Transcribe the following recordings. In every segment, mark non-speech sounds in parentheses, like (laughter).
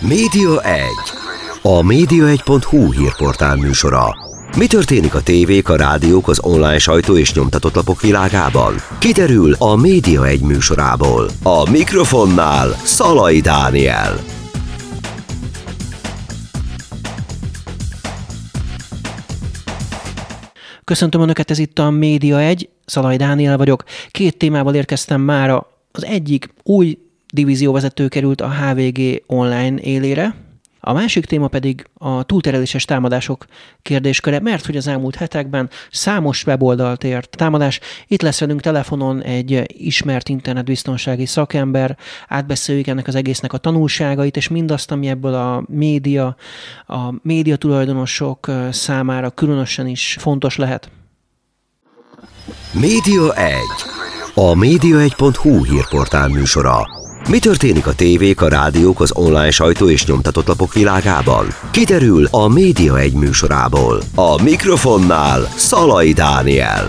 Média 1. A média1.hu hírportál műsora. Mi történik a tévék, a rádiók, az online sajtó és nyomtatott lapok világában? Kiderül a Média 1 műsorából. A mikrofonnál Szalai Dániel. Köszöntöm Önöket, ez itt a Média 1, Szalai Dániel vagyok. Két témával érkeztem mára. Az egyik új divízióvezető került a HVG online élére, a másik téma pedig a túltereléses támadások kérdésköre, mert hogy az elmúlt hetekben számos weboldalt ért támadás. Itt lesz velünk telefonon egy ismert internetbiztonsági szakember, átbeszéljük ennek az egésznek a tanulságait, és mindazt, ami ebből a média, a média tulajdonosok számára különösen is fontos lehet. Média 1. A média1.hu hírportál műsora. Mi történik a tévék, a rádiók, az online sajtó és nyomtatott lapok világában? Kiderül a Média egy műsorából. A mikrofonnál Szalai Dániel.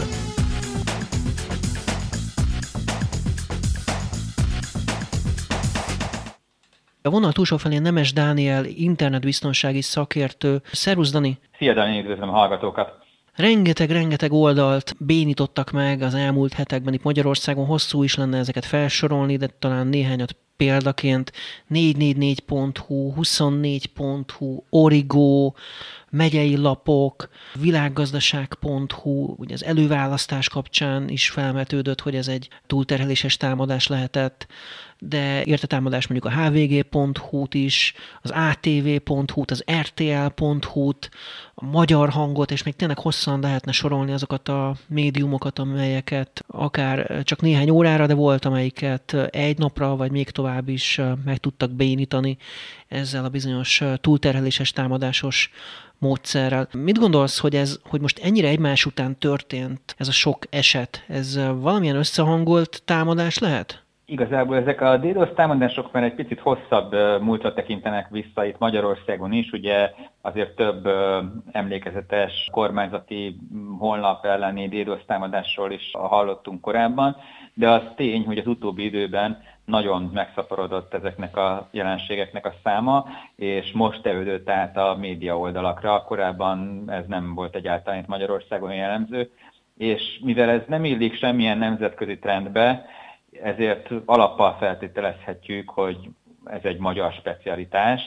A vonal túlsó felén Nemes Dániel, internetbiztonsági szakértő. Szervusz, Dani! Szia, Dani, üdvözlöm a hallgatókat! Rengeteg-rengeteg oldalt bénítottak meg az elmúlt hetekben. Itt Magyarországon, hosszú is lenne ezeket felsorolni, de talán néhányat példaként. 444.hu, 24.hu, Origo, megyei lapok, világgazdaság.hu, ugye az előválasztás kapcsán is felmetődött, hogy ez egy túlterheléses támadás lehetett, de érte támadás mondjuk a hvg.hu-t is, az atv.hu-t, az rtl.hu-t, a magyar hangot, és még tényleg hosszan lehetne sorolni azokat a médiumokat, amelyeket akár csak néhány órára, de volt, amelyiket egy napra, vagy még tovább is meg tudtak bénítani ezzel a bizonyos túlterheléses támadásos módszerrel. Mit gondolsz, hogy ez, hogy most ennyire egymás után történt ez a sok eset, ez valamilyen összehangolt támadás lehet? Igazából ezek a DDoS támadások már egy picit hosszabb múltra tekintenek vissza itt Magyarországon is, ugye azért több emlékezetes kormányzati honlap elleni DDoS támadásról is hallottunk korábban, de az tény, hogy az utóbbi időben nagyon megszaporodott ezeknek a jelenségeknek a száma, és most tevődött át a média oldalakra. Korábban ez nem volt egyáltalán itt Magyarországon jellemző, és mivel ez nem illik semmilyen nemzetközi trendbe, ezért alappal feltételezhetjük, hogy ez egy magyar specialitás,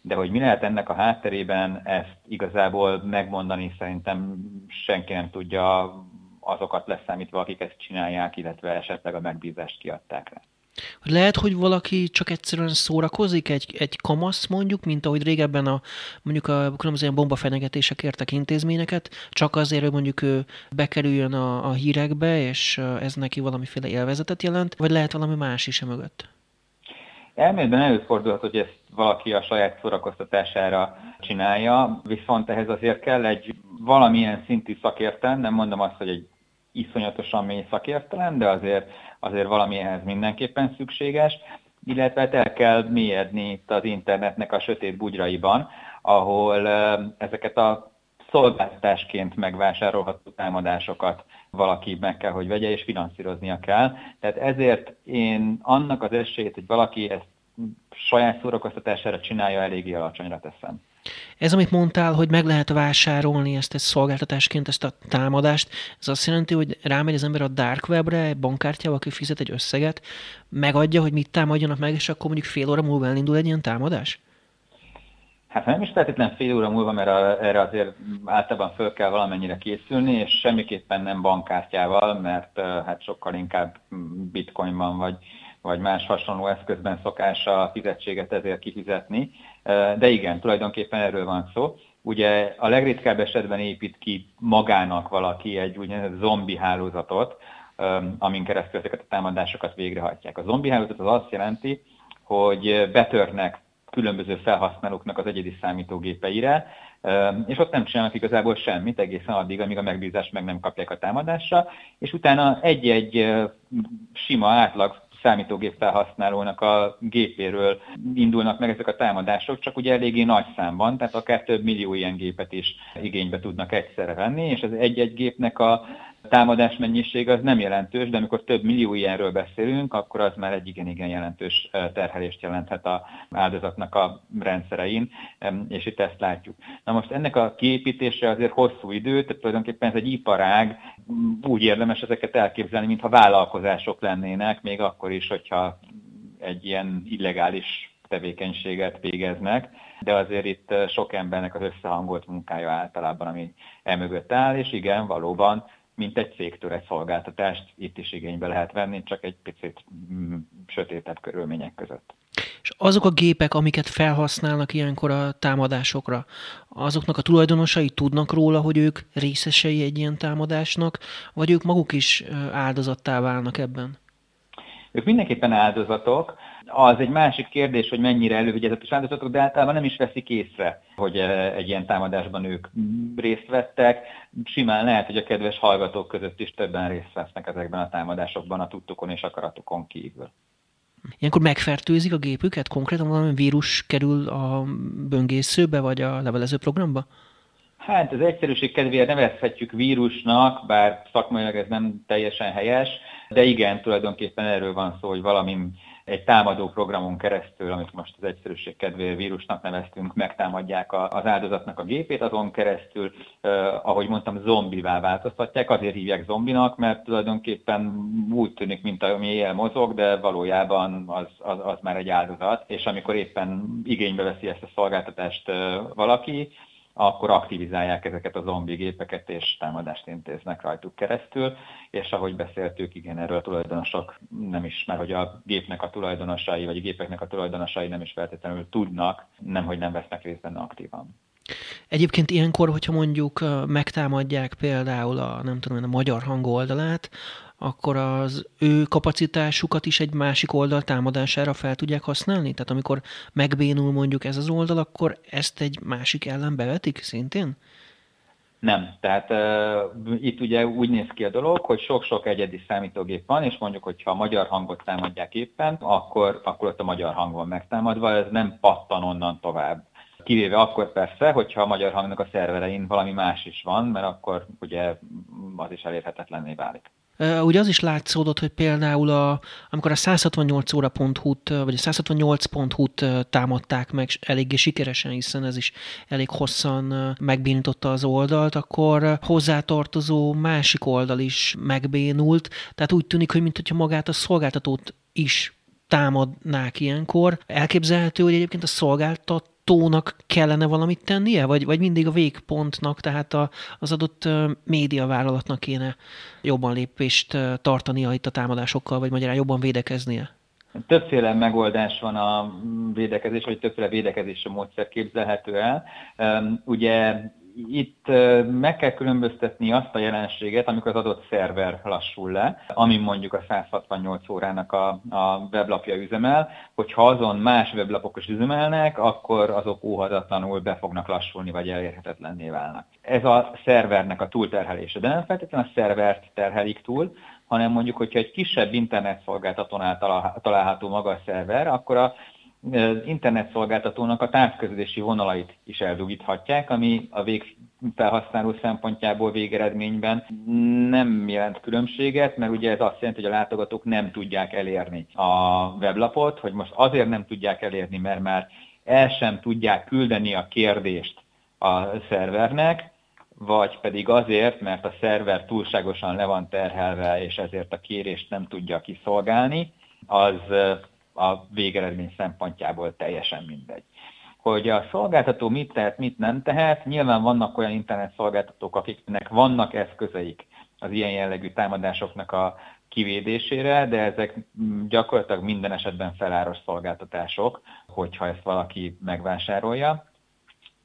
de hogy mi lehet ennek a hátterében, ezt igazából megmondani szerintem senki nem tudja azokat leszámítva, akik ezt csinálják, illetve esetleg a megbízást kiadták rá. Hogy lehet, hogy valaki csak egyszerűen szórakozik, egy, egy kamasz mondjuk, mint ahogy régebben a, mondjuk a különböző bombafenyegetések értek intézményeket, csak azért, hogy mondjuk ő bekerüljön a, a hírekbe, és ez neki valamiféle élvezetet jelent, vagy lehet valami más is mögött? Elméletben előfordulhat, hogy ezt valaki a saját szórakoztatására csinálja, viszont ehhez azért kell egy valamilyen szintű szakértelem, nem mondom azt, hogy egy iszonyatosan mély szakértelem, de azért, azért valami ehhez mindenképpen szükséges, illetve el kell mélyedni itt az internetnek a sötét bugyraiban, ahol ezeket a szolgáltatásként megvásárolható támadásokat valaki meg kell, hogy vegye, és finanszíroznia kell. Tehát ezért én annak az esélyt, hogy valaki ezt saját szórakoztatására csinálja, eléggé alacsonyra teszem. Ez, amit mondtál, hogy meg lehet vásárolni ezt egy szolgáltatásként, ezt a támadást, ez azt jelenti, hogy rámegy az ember a dark webre, bankkártyával, aki fizet egy összeget, megadja, hogy mit támadjanak meg, és akkor mondjuk fél óra múlva elindul egy ilyen támadás? Hát nem is feltétlenül fél óra múlva, mert a, erre azért általában föl kell valamennyire készülni, és semmiképpen nem bankkártyával, mert hát sokkal inkább bitcoinban vagy, vagy más hasonló eszközben szokás a fizetséget ezért kifizetni. De igen, tulajdonképpen erről van szó. Ugye a legritkább esetben épít ki magának valaki egy úgynevezett zombi hálózatot, amin keresztül ezeket a támadásokat végrehajtják. A zombi hálózat az azt jelenti, hogy betörnek különböző felhasználóknak az egyedi számítógépeire, és ott nem csinálnak igazából semmit egészen addig, amíg a megbízást meg nem kapják a támadásra, és utána egy-egy sima átlag számítógép felhasználónak a gépéről indulnak meg ezek a támadások, csak ugye eléggé nagy számban, tehát akár több millió ilyen gépet is igénybe tudnak egyszerre venni, és az egy-egy gépnek a támadás mennyiség az nem jelentős, de amikor több millió ilyenről beszélünk, akkor az már egy igen-igen jelentős terhelést jelenthet a áldozatnak a rendszerein, és itt ezt látjuk. Na most ennek a kiépítése azért hosszú idő, tehát tulajdonképpen ez egy iparág, úgy érdemes ezeket elképzelni, mintha vállalkozások lennének, még akkor is, hogyha egy ilyen illegális tevékenységet végeznek, de azért itt sok embernek az összehangolt munkája általában, ami emögött áll, és igen, valóban mint egy cégtől egy szolgáltatást itt is igénybe lehet venni, csak egy picit mm, sötétebb körülmények között. És azok a gépek, amiket felhasználnak ilyenkor a támadásokra, azoknak a tulajdonosai tudnak róla, hogy ők részesei egy ilyen támadásnak, vagy ők maguk is áldozattá válnak ebben? Ők mindenképpen áldozatok. Az egy másik kérdés, hogy mennyire elővigyezetes áldozatok, de általában nem is veszik észre, hogy eh, egy ilyen támadásban ők részt vettek. Simán lehet, hogy a kedves hallgatók között is többen részt vesznek ezekben a támadásokban a tudtukon és akaratukon kívül. Ilyenkor megfertőzik a gépüket? Konkrétan valami vírus kerül a böngészőbe vagy a levelező programba? Hát az egyszerűség kedvéért nevezhetjük vírusnak, bár szakmailag ez nem teljesen helyes, de igen, tulajdonképpen erről van szó, hogy valami egy támadó programon keresztül, amit most az egyszerűség kedvéért vírusnak neveztünk, megtámadják az áldozatnak a gépét, azon keresztül, eh, ahogy mondtam, zombivá változtatják, azért hívják zombinak, mert tulajdonképpen úgy tűnik, mint ami éjjel mozog, de valójában az, az, az már egy áldozat, és amikor éppen igénybe veszi ezt a szolgáltatást eh, valaki, akkor aktivizálják ezeket a zombi gépeket, és támadást intéznek rajtuk keresztül, és ahogy beszéltük, igen, erről a tulajdonosok nem is, mert hogy a gépnek a tulajdonosai, vagy a gépeknek a tulajdonosai nem is feltétlenül tudnak, nem, hogy nem vesznek részt benne aktívan. Egyébként ilyenkor, hogyha mondjuk megtámadják például a, nem tudom, a magyar hangoldalát, akkor az ő kapacitásukat is egy másik oldal támadására fel tudják használni? Tehát amikor megbénul mondjuk ez az oldal, akkor ezt egy másik ellen bevetik szintén? Nem. Tehát uh, itt ugye úgy néz ki a dolog, hogy sok-sok egyedi számítógép van, és mondjuk, hogyha a magyar hangot támadják éppen, akkor, akkor ott a magyar hang van megtámadva, ez nem pattan onnan tovább. Kivéve akkor persze, hogyha a magyar hangnak a szerverein valami más is van, mert akkor ugye az is elérhetetlenné válik. Ugye az is látszódott, hogy például a, amikor a 168 óra.hu-t, vagy a 168.hu-t támadták meg eléggé sikeresen, hiszen ez is elég hosszan megbénította az oldalt, akkor hozzátartozó másik oldal is megbénult, tehát úgy tűnik, hogy mintha magát a szolgáltatót is támadnák ilyenkor. Elképzelhető, hogy egyébként a szolgáltat tónak kellene valamit tennie, vagy, vagy mindig a végpontnak, tehát a, az adott médiavállalatnak kéne jobban lépést tartania itt a támadásokkal, vagy magyarán jobban védekeznie? Többféle megoldás van a védekezés, vagy többféle védekezési módszer képzelhető el. Ugye itt meg kell különböztetni azt a jelenséget, amikor az adott szerver lassul le, ami mondjuk a 168 órának a, a weblapja üzemel, hogyha azon más weblapok is üzemelnek, akkor azok óhatatlanul be fognak lassulni, vagy elérhetetlenné válnak. Ez a szervernek a túlterhelése, de nem feltétlenül a szervert terhelik túl, hanem mondjuk, hogyha egy kisebb internetszolgáltatónál található maga a szerver, akkor a internetszolgáltatónak a távközlési vonalait is eldugíthatják, ami a végfelhasználó szempontjából végeredményben nem jelent különbséget, mert ugye ez azt jelenti, hogy a látogatók nem tudják elérni a weblapot, hogy most azért nem tudják elérni, mert már el sem tudják küldeni a kérdést a szervernek, vagy pedig azért, mert a szerver túlságosan le van terhelve, és ezért a kérést nem tudja kiszolgálni, az a végeredmény szempontjából teljesen mindegy. Hogy a szolgáltató mit tehet, mit nem tehet, nyilván vannak olyan internet szolgáltatók, akiknek vannak eszközeik az ilyen jellegű támadásoknak a kivédésére, de ezek gyakorlatilag minden esetben feláros szolgáltatások, hogyha ezt valaki megvásárolja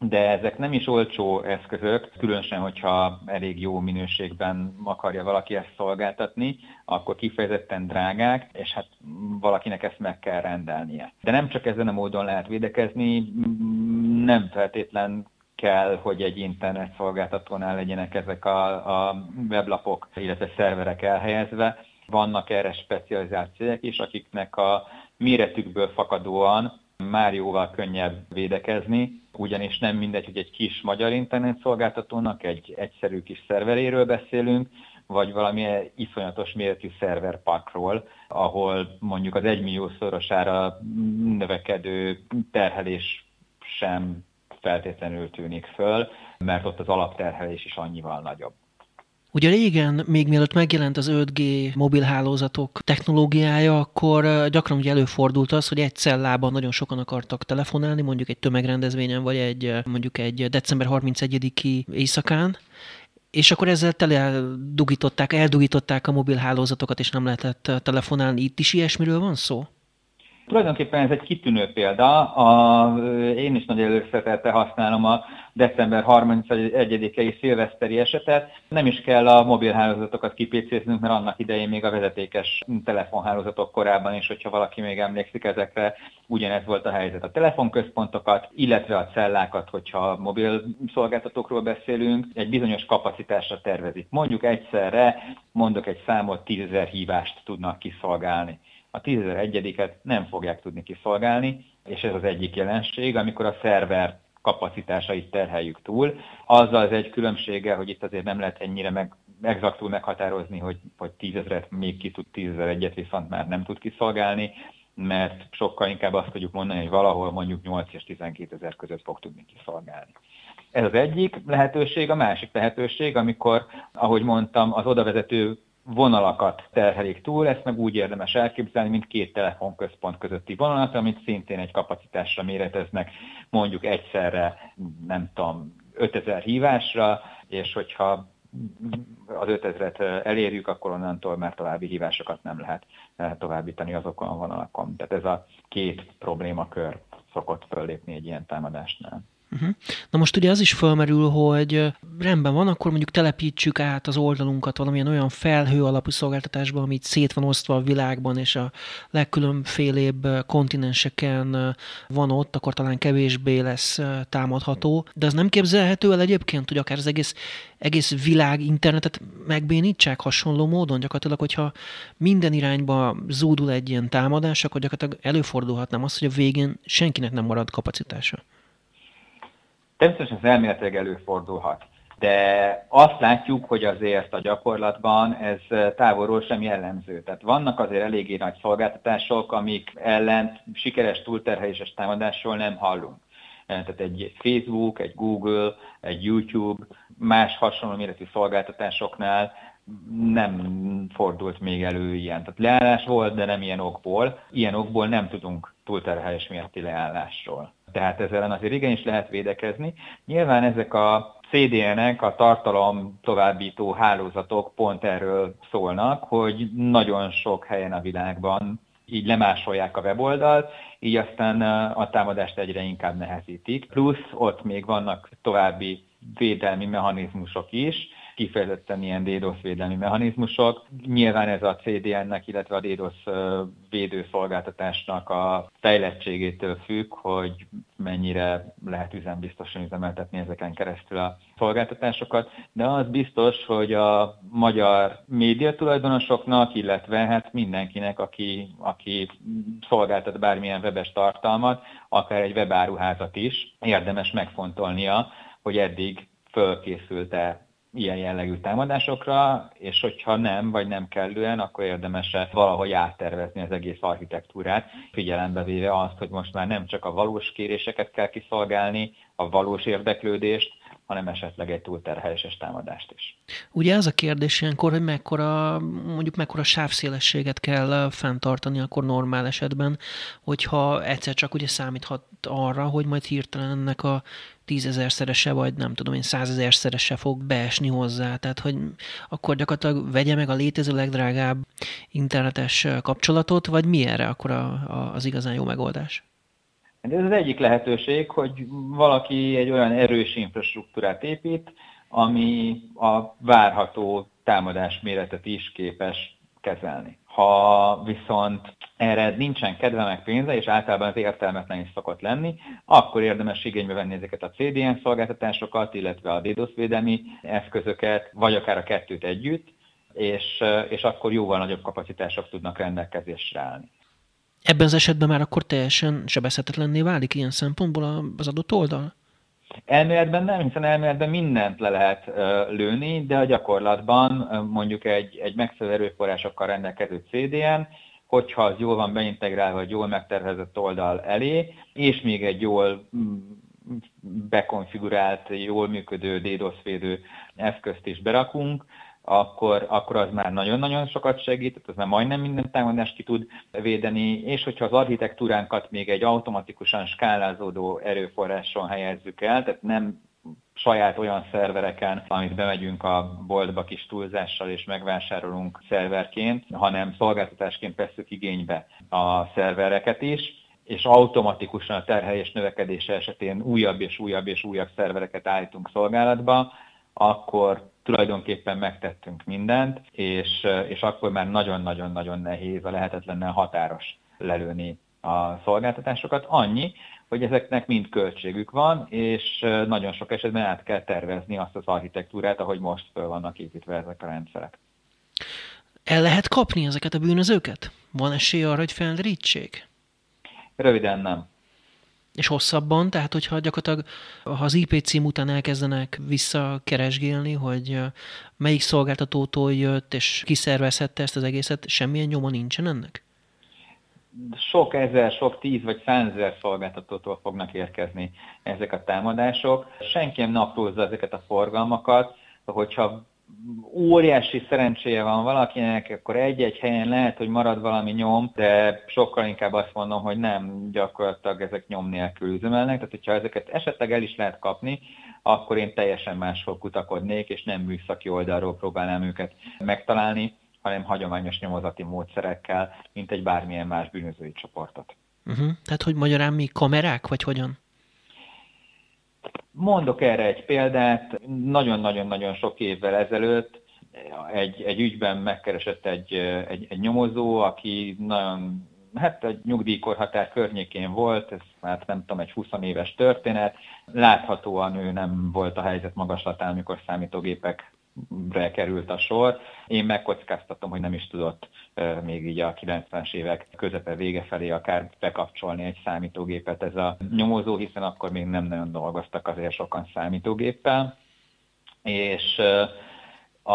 de ezek nem is olcsó eszközök, különösen, hogyha elég jó minőségben akarja valaki ezt szolgáltatni, akkor kifejezetten drágák, és hát valakinek ezt meg kell rendelnie. De nem csak ezen a módon lehet védekezni, nem feltétlen kell, hogy egy internet szolgáltatónál legyenek ezek a, a weblapok, illetve szerverek elhelyezve. Vannak erre specializált cégek is, akiknek a méretükből fakadóan már jóval könnyebb védekezni, ugyanis nem mindegy, hogy egy kis magyar internetszolgáltatónak egy egyszerű kis szerveréről beszélünk, vagy valami iszonyatos méretű szerverparkról, ahol mondjuk az egymillió szorosára növekedő terhelés sem feltétlenül tűnik föl, mert ott az alapterhelés is annyival nagyobb. Ugye régen, még mielőtt megjelent az 5G mobilhálózatok technológiája, akkor gyakran ugye előfordult az, hogy egy cellában nagyon sokan akartak telefonálni, mondjuk egy tömegrendezvényen, vagy egy mondjuk egy december 31-i éjszakán, és akkor ezzel tele dugították, eldugították a mobilhálózatokat, és nem lehetett telefonálni. Itt is ilyesmiről van szó? Tulajdonképpen ez egy kitűnő példa. A, én is nagy előszeretettel használom a december 31-i szilveszteri esetet. Nem is kell a mobilhálózatokat kipécéznünk, mert annak idején még a vezetékes telefonhálózatok korában is, hogyha valaki még emlékszik ezekre, ugyanez volt a helyzet. A telefonközpontokat, illetve a cellákat, hogyha mobil szolgáltatókról beszélünk, egy bizonyos kapacitásra tervezik. Mondjuk egyszerre, mondok egy számot, 10.000 hívást tudnak kiszolgálni a 10.001-et nem fogják tudni kiszolgálni, és ez az egyik jelenség, amikor a szerver kapacitásait terheljük túl. Azzal az egy különbsége, hogy itt azért nem lehet ennyire meg, exaktul meghatározni, hogy, hogy 10 ezeret még ki tud, 10 egyet viszont már nem tud kiszolgálni, mert sokkal inkább azt tudjuk mondani, hogy valahol mondjuk 8 és 12 ezer között fog tudni kiszolgálni. Ez az egyik lehetőség, a másik lehetőség, amikor, ahogy mondtam, az odavezető vonalakat terhelik túl, ezt meg úgy érdemes elképzelni, mint két telefonközpont közötti vonalat, amit szintén egy kapacitásra méreteznek, mondjuk egyszerre, nem tudom, 5000 hívásra, és hogyha az 5000-et elérjük, akkor onnantól már további hívásokat nem lehet továbbítani azokon a vonalakon. Tehát ez a két problémakör szokott föllépni egy ilyen támadásnál. Uh-huh. Na most ugye az is felmerül, hogy rendben van, akkor mondjuk telepítsük át az oldalunkat valamilyen olyan felhő alapú szolgáltatásba, amit szét van osztva a világban, és a legkülönfélébb kontinenseken van ott, akkor talán kevésbé lesz támadható. De az nem képzelhető el egyébként, hogy akár az egész, egész világ internetet megbénítsák hasonló módon? Gyakorlatilag, hogyha minden irányba zúdul egy ilyen támadás, akkor gyakorlatilag előfordulhatnám azt, hogy a végén senkinek nem marad kapacitása. Természetesen ez elméletileg előfordulhat. De azt látjuk, hogy azért a gyakorlatban ez távolról sem jellemző. Tehát vannak azért eléggé nagy szolgáltatások, amik ellen sikeres túlterheléses támadásról nem hallunk. Tehát egy Facebook, egy Google, egy YouTube, más hasonló méretű szolgáltatásoknál nem fordult még elő ilyen. Tehát leállás volt, de nem ilyen okból. Ilyen okból nem tudunk túlterhelés miatti leállásról tehát ezzel azért igenis lehet védekezni. Nyilván ezek a CDN-ek, a tartalom továbbító hálózatok pont erről szólnak, hogy nagyon sok helyen a világban így lemásolják a weboldalt, így aztán a támadást egyre inkább nehezítik. Plusz ott még vannak további védelmi mechanizmusok is, kifejezetten ilyen DDoS védelmi mechanizmusok. Nyilván ez a CDN-nek, illetve a DDoS védőszolgáltatásnak a fejlettségétől függ, hogy mennyire lehet üzembiztosan üzemeltetni ezeken keresztül a szolgáltatásokat, de az biztos, hogy a magyar médiatulajdonosoknak, illetve hát mindenkinek, aki, aki szolgáltat bármilyen webes tartalmat, akár egy webáruházat is, érdemes megfontolnia, hogy eddig fölkészült-e ilyen jellegű támadásokra, és hogyha nem, vagy nem kellően, akkor érdemes valahogy áttervezni az egész architektúrát, figyelembe véve azt, hogy most már nem csak a valós kéréseket kell kiszolgálni, a valós érdeklődést, hanem esetleg egy túlterheléses támadást is. Ugye az a kérdés ilyenkor, hogy mekkora, mondjuk mekkora sávszélességet kell fenntartani akkor normál esetben, hogyha egyszer csak ugye számíthat arra, hogy majd hirtelen ennek a tízezerszerese, vagy nem tudom én, százezerszerese fog beesni hozzá. Tehát, hogy akkor gyakorlatilag vegye meg a létező legdrágább internetes kapcsolatot, vagy mi erre akkor a, a, az igazán jó megoldás? Hát ez az egyik lehetőség, hogy valaki egy olyan erős infrastruktúrát épít, ami a várható támadás méretet is képes kezelni. Ha viszont erre nincsen kedve meg pénze, és általában az értelmetlen is szokott lenni, akkor érdemes igénybe venni ezeket a CDN szolgáltatásokat, illetve a DDoS védelmi eszközöket, vagy akár a kettőt együtt, és, és akkor jóval nagyobb kapacitások tudnak rendelkezésre állni. Ebben az esetben már akkor teljesen sebezhetetlenné válik ilyen szempontból az adott oldal? Elméletben nem, hiszen elméletben mindent le lehet lőni, de a gyakorlatban mondjuk egy, egy megfelelő erőforrásokkal rendelkező CDN, hogyha az jól van beintegrálva egy jól megtervezett oldal elé, és még egy jól mm, bekonfigurált, jól működő DDoS védő eszközt is berakunk, akkor, akkor az már nagyon-nagyon sokat segít, tehát az már majdnem minden támadást ki tud védeni, és hogyha az architektúránkat még egy automatikusan skálázódó erőforráson helyezzük el, tehát nem saját olyan szervereken, amit bemegyünk a boltba kis túlzással és megvásárolunk szerverként, hanem szolgáltatásként veszük igénybe a szervereket is, és automatikusan a terhelés növekedése esetén újabb és újabb és újabb szervereket állítunk szolgálatba, akkor tulajdonképpen megtettünk mindent, és, és akkor már nagyon-nagyon-nagyon nehéz, a lehetetlennel határos lelőni a szolgáltatásokat. Annyi, hogy ezeknek mind költségük van, és nagyon sok esetben át kell tervezni azt az architektúrát, ahogy most föl vannak építve ezek a rendszerek. El lehet kapni ezeket a bűnözőket? Van esély arra, hogy felderítsék? Röviden nem. És hosszabban, tehát hogyha gyakorlatilag ha az IP cím után elkezdenek visszakeresgélni, hogy melyik szolgáltatótól jött, és kiszervezhette ezt az egészet, semmilyen nyoma nincsen ennek? Sok ezer, sok tíz vagy százezer szolgáltatótól fognak érkezni ezek a támadások. Senki nem naplózza ezeket a forgalmakat, hogyha óriási szerencséje van valakinek, akkor egy-egy helyen lehet, hogy marad valami nyom, de sokkal inkább azt mondom, hogy nem gyakorlatilag ezek nyom nélkül üzemelnek, tehát hogyha ezeket esetleg el is lehet kapni, akkor én teljesen máshol kutakodnék, és nem műszaki oldalról próbálnám őket megtalálni, hanem hagyományos nyomozati módszerekkel, mint egy bármilyen más bűnözői csoportot. Uh-huh. Tehát, hogy magyarán mi kamerák, vagy hogyan? Mondok erre egy példát. Nagyon-nagyon-nagyon sok évvel ezelőtt egy, egy ügyben megkeresett egy, egy, egy nyomozó, aki nagyon, hát egy nyugdíjkorhatár környékén volt, ez már nem tudom, egy 20 éves történet. Láthatóan ő nem volt a helyzet magaslatán, amikor számítógépek került a sor. Én megkockáztatom, hogy nem is tudott még így a 90-es évek közepe vége felé akár bekapcsolni egy számítógépet ez a nyomozó, hiszen akkor még nem nagyon dolgoztak azért sokan számítógéppel. És a,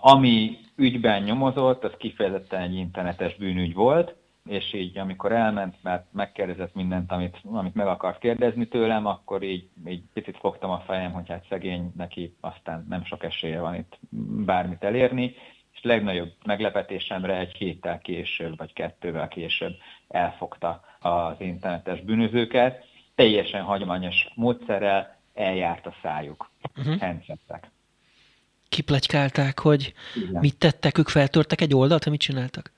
ami ügyben nyomozott, az kifejezetten egy internetes bűnügy volt, és így amikor elment, mert megkérdezett mindent, amit, amit meg akart kérdezni tőlem, akkor így, így picit fogtam a fejem, hogy hát szegény neki aztán nem sok esélye van itt bármit elérni, és legnagyobb meglepetésemre egy héttel később, vagy kettővel később elfogta az internetes bűnözőket, teljesen hagyományos módszerrel eljárt a szájuk, uh-huh. Hencettek. Kiplegykálták, hogy Igen. mit tettek, ők feltörtek egy oldalt, amit csináltak?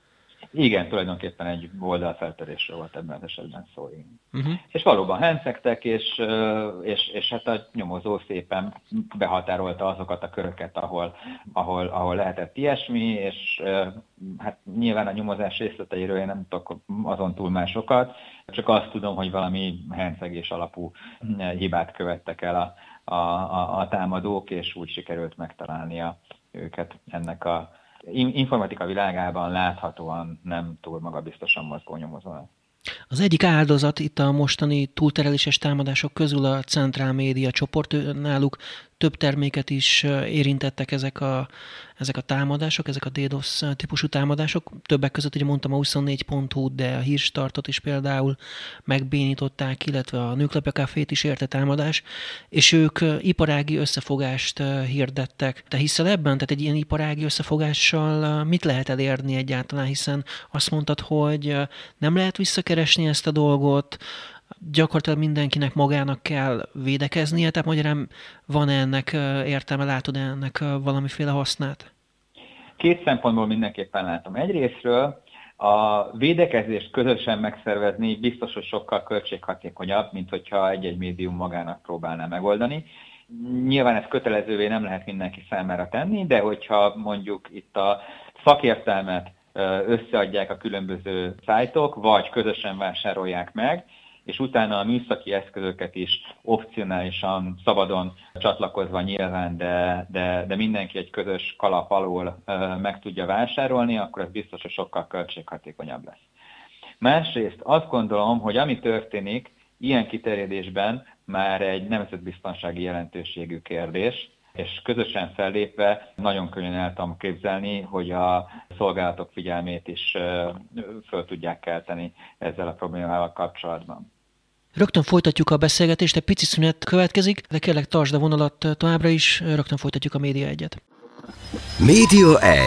Igen, tulajdonképpen egy oldalfeltörésről volt ebben az esetben szó. Uh-huh. És valóban henszegtek, és, és, és hát a nyomozó szépen behatárolta azokat a köröket, ahol, ahol, ahol lehetett ilyesmi, és hát nyilván a nyomozás részleteiről én nem tudok azon túl másokat, csak azt tudom, hogy valami henszegés alapú hibát követtek el a, a, a, a támadók, és úgy sikerült megtalálnia őket ennek a informatika világában láthatóan nem túl magabiztosan mozgó nyomozó. Az egyik áldozat itt a mostani túltereléses támadások közül a Centrál Média csoport, náluk több terméket is érintettek ezek a, ezek a támadások, ezek a DDoS típusú támadások. Többek között ugye mondtam a 24.hu, de a hírstartot is például megbénították, illetve a Nőklapja Cafét is érte támadás, és ők iparági összefogást hirdettek. Te hiszel ebben? Tehát egy ilyen iparági összefogással mit lehet elérni egyáltalán, hiszen azt mondtad, hogy nem lehet visszakeresni ezt a dolgot, gyakorlatilag mindenkinek magának kell védekeznie, tehát magyarán van -e ennek értelme, látod -e ennek valamiféle hasznát? Két szempontból mindenképpen látom. Egyrésztről a védekezést közösen megszervezni biztos, hogy sokkal költséghatékonyabb, mint hogyha egy-egy médium magának próbálná megoldani. Nyilván ez kötelezővé nem lehet mindenki számára tenni, de hogyha mondjuk itt a szakértelmet összeadják a különböző szájtok, vagy közösen vásárolják meg, és utána a műszaki eszközöket is opcionálisan, szabadon csatlakozva nyilván, de, de, de mindenki egy közös kalap alól meg tudja vásárolni, akkor ez biztos, hogy sokkal költséghatékonyabb lesz. Másrészt azt gondolom, hogy ami történik, ilyen kiterjedésben már egy nemzetbiztonsági jelentőségű kérdés, és közösen fellépve nagyon könnyen el tudom képzelni, hogy a szolgálatok figyelmét is föl tudják kelteni ezzel a problémával kapcsolatban. Rögtön folytatjuk a beszélgetést, egy pici szünet következik, de kérlek tartsd a vonalat továbbra is, rögtön folytatjuk a Média 1-et. Média 1.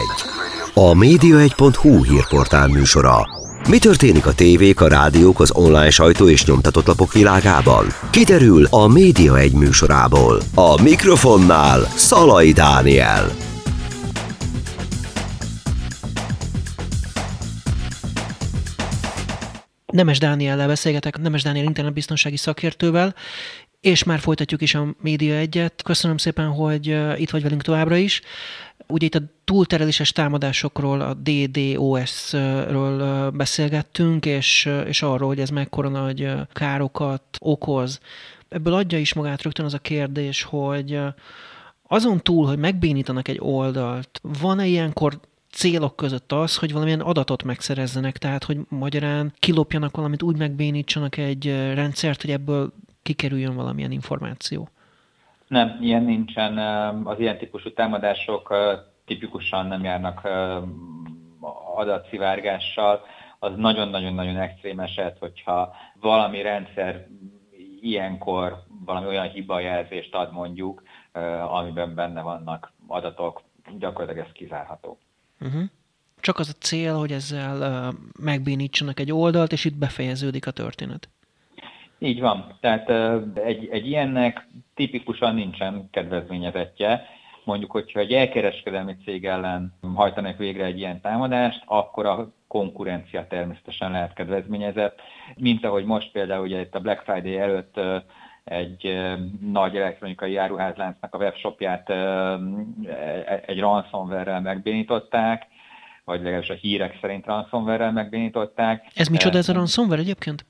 A média1.hu hírportál műsora. Mi történik a tévék, a rádiók, az online sajtó és nyomtatott lapok világában? Kiderül a Média egy műsorából. A mikrofonnál Szalai Dániel. Nemes Dániellel beszélgetek, Nemes Dániel internetbiztonsági szakértővel, és már folytatjuk is a Média egyet. Köszönöm szépen, hogy itt vagy velünk továbbra is. Ugye itt a túltereléses támadásokról, a DDoS-ről beszélgettünk, és, és arról, hogy ez mekkora nagy károkat okoz. Ebből adja is magát rögtön az a kérdés, hogy azon túl, hogy megbénítanak egy oldalt, van-e ilyenkor célok között az, hogy valamilyen adatot megszerezzenek, tehát hogy magyarán kilopjanak valamit, úgy megbénítsanak egy rendszert, hogy ebből kikerüljön valamilyen információ? Nem, ilyen nincsen. Az ilyen típusú támadások tipikusan nem járnak adatszivárgással. Az nagyon-nagyon-nagyon extrém eset, hogyha valami rendszer ilyenkor valami olyan hibajelzést ad mondjuk, amiben benne vannak adatok, gyakorlatilag ez kizárható. Uh-huh. Csak az a cél, hogy ezzel megbénítsanak egy oldalt, és itt befejeződik a történet. Így van. Tehát egy, egy ilyennek tipikusan nincsen kedvezményezettje. Mondjuk, hogyha egy elkereskedelmi cég ellen hajtanak végre egy ilyen támadást, akkor a konkurencia természetesen lehet kedvezményezett. Mint ahogy most például ugye itt a Black Friday előtt egy nagy elektronikai járuházláncnak a webshopját e, egy ransomware-rel megbénították, vagy legalábbis a hírek szerint ransomware-rel megbénították. Ez micsoda ez a ransomware egyébként?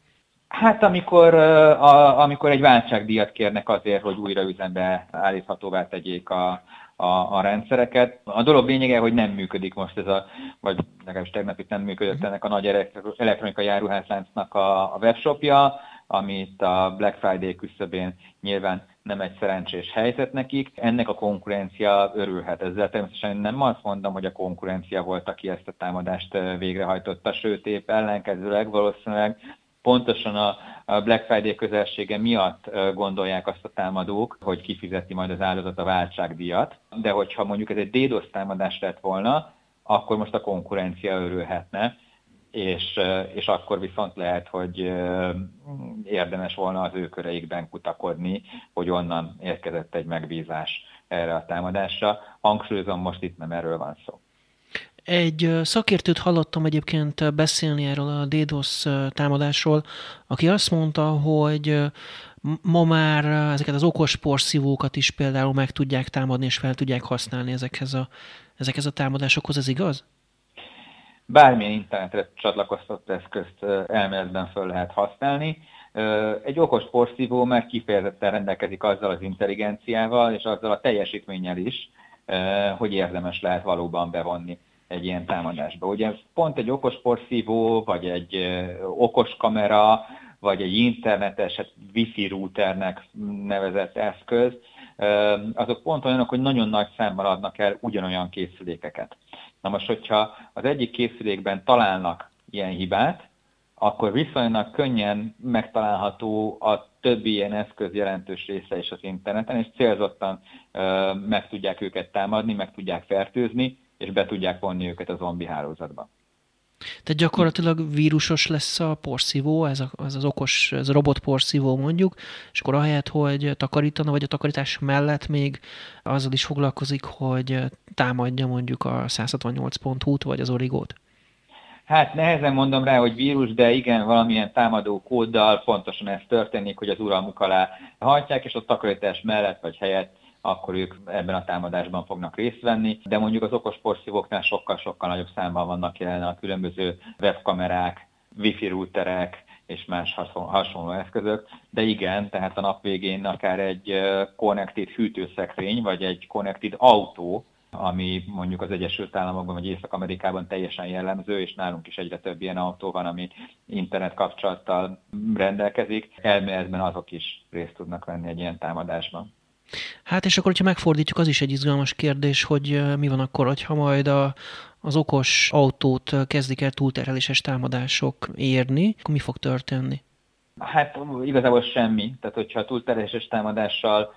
Hát amikor, a, amikor egy váltságdíjat kérnek azért, hogy újra üzembe állíthatóvá tegyék a, a, a rendszereket. A dolog lényege, hogy nem működik most ez a, vagy legalábbis tegnap itt nem működött ennek a nagy elektronikai járuházláncnak a, a webshopja, amit a Black Friday küszöbén nyilván nem egy szerencsés helyzet nekik. Ennek a konkurencia örülhet. Ezzel természetesen nem azt mondom, hogy a konkurencia volt, aki ezt a támadást végrehajtotta, sőt épp ellenkezőleg valószínűleg pontosan a, Black Friday közelsége miatt gondolják azt a támadók, hogy kifizeti majd az áldozat a váltságdíjat, de hogyha mondjuk ez egy DDoS támadás lett volna, akkor most a konkurencia örülhetne, és, és akkor viszont lehet, hogy érdemes volna az ő köreikben kutakodni, hogy onnan érkezett egy megbízás erre a támadásra. Hangsúlyozom, most itt nem erről van szó. Egy szakértőt hallottam egyébként beszélni erről a DDoS támadásról, aki azt mondta, hogy ma már ezeket az okos porszívókat is például meg tudják támadni, és fel tudják használni ezekhez a, ezekhez a támadásokhoz, ez igaz? Bármilyen internetre csatlakoztatott eszközt elméletben föl lehet használni. Egy okos porszívó már kifejezetten rendelkezik azzal az intelligenciával és azzal a teljesítménnyel is, hogy érdemes lehet valóban bevonni egy ilyen támadásba. Ugye pont egy okos porszívó, vagy egy okos kamera, vagy egy internetes, hát wifi routernek nevezett eszköz, azok pont olyanok, hogy nagyon nagy számban adnak el ugyanolyan készülékeket. Na most, hogyha az egyik készülékben találnak ilyen hibát, akkor viszonylag könnyen megtalálható a többi ilyen eszköz jelentős része is az interneten, és célzottan meg tudják őket támadni, meg tudják fertőzni, és be tudják vonni őket a zombi hálózatba. Tehát gyakorlatilag vírusos lesz a porszívó, ez, a, ez az okos, ez a robot porszívó mondjuk, és akkor ahelyett, hogy takarítana, vagy a takarítás mellett még azzal is foglalkozik, hogy támadja mondjuk a 168.hu-t, vagy az origót. Hát nehezen mondom rá, hogy vírus, de igen, valamilyen támadó kóddal pontosan ez történik, hogy az uralmuk alá hajtják, és a takarítás mellett vagy helyett akkor ők ebben a támadásban fognak részt venni, de mondjuk az okos porszívóknál sokkal-sokkal nagyobb számban vannak jelen a különböző webkamerák, wifi routerek, és más hasonló eszközök, de igen, tehát a nap végén akár egy connected hűtőszekrény, vagy egy connected autó ami mondjuk az Egyesült Államokban vagy Észak-Amerikában teljesen jellemző, és nálunk is egyre több ilyen autó van, ami internet kapcsolattal rendelkezik. Elméletben azok is részt tudnak venni egy ilyen támadásban. Hát és akkor, hogyha megfordítjuk, az is egy izgalmas kérdés, hogy mi van akkor, hogyha majd a, az okos autót kezdik el túlterheléses támadások érni, akkor mi fog történni? Hát igazából semmi. Tehát, hogyha túlterheléses támadással